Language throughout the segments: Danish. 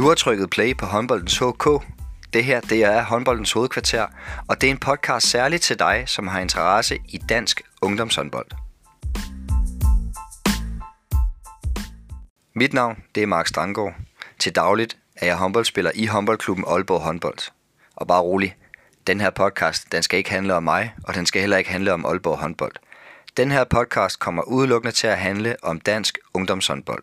Du har trykket play på håndboldens HK. Det her, det er håndboldens hovedkvarter, og det er en podcast særligt til dig, som har interesse i dansk ungdomshåndbold. Mit navn, det er Mark Strandgaard. Til dagligt er jeg håndboldspiller i håndboldklubben Aalborg Håndbold. Og bare rolig, den her podcast, den skal ikke handle om mig, og den skal heller ikke handle om Aalborg Håndbold. Den her podcast kommer udelukkende til at handle om dansk ungdomshåndbold.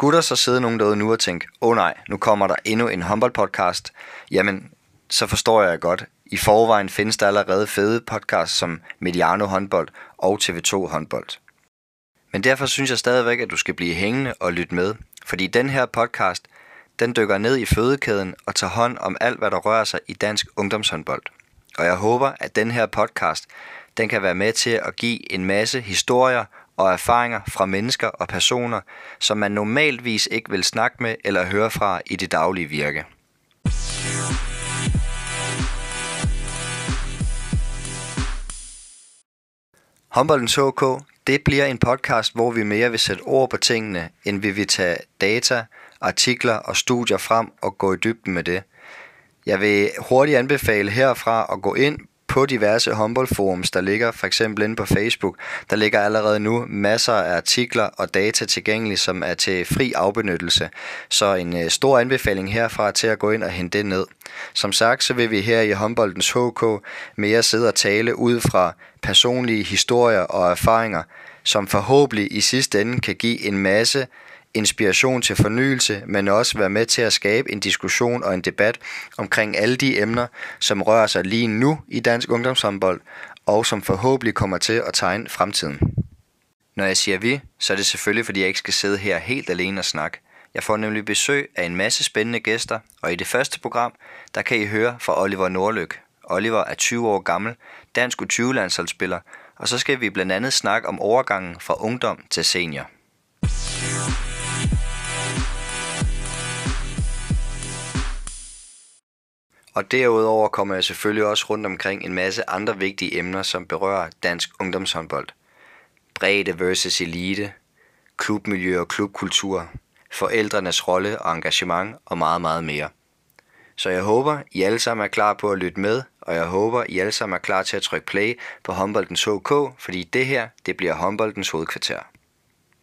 Skulle der så sidde nogen derude nu og tænke, åh oh nej, nu kommer der endnu en håndboldpodcast, jamen, så forstår jeg godt. I forvejen findes der allerede fede podcasts som Mediano håndbold og TV2 håndbold. Men derfor synes jeg stadigvæk, at du skal blive hængende og lytte med, fordi den her podcast, den dykker ned i fødekæden og tager hånd om alt, hvad der rører sig i dansk ungdomshåndbold. Og jeg håber, at den her podcast, den kan være med til at give en masse historier og erfaringer fra mennesker og personer, som man normalvis ikke vil snakke med eller høre fra i det daglige virke. Håndboldens HK, det bliver en podcast, hvor vi mere vil sætte ord på tingene, end vi vil tage data, artikler og studier frem og gå i dybden med det. Jeg vil hurtigt anbefale herfra at gå ind på diverse håndboldforums, der ligger for eksempel inde på Facebook. Der ligger allerede nu masser af artikler og data tilgængelige, som er til fri afbenyttelse. Så en øh, stor anbefaling herfra til at gå ind og hente det ned. Som sagt, så vil vi her i håndboldens HK mere sidde og tale ud fra personlige historier og erfaringer, som forhåbentlig i sidste ende kan give en masse inspiration til fornyelse, men også være med til at skabe en diskussion og en debat omkring alle de emner, som rører sig lige nu i dansk ungdomshåndbold, og som forhåbentlig kommer til at tegne fremtiden. Når jeg siger vi, så er det selvfølgelig, fordi jeg ikke skal sidde her helt alene og snakke. Jeg får nemlig besøg af en masse spændende gæster, og i det første program, der kan I høre fra Oliver Nordlyk. Oliver er 20 år gammel, dansk U20-landsholdsspiller, og så skal vi blandt andet snakke om overgangen fra ungdom til senior. Og derudover kommer jeg selvfølgelig også rundt omkring en masse andre vigtige emner, som berører dansk ungdomshåndbold. Bredde versus elite, klubmiljø og klubkultur, forældrenes rolle og engagement og meget, meget mere. Så jeg håber, I alle sammen er klar på at lytte med, og jeg håber, I alle sammen er klar til at trykke play på håndboldens HK, fordi det her, det bliver håndboldens hovedkvarter.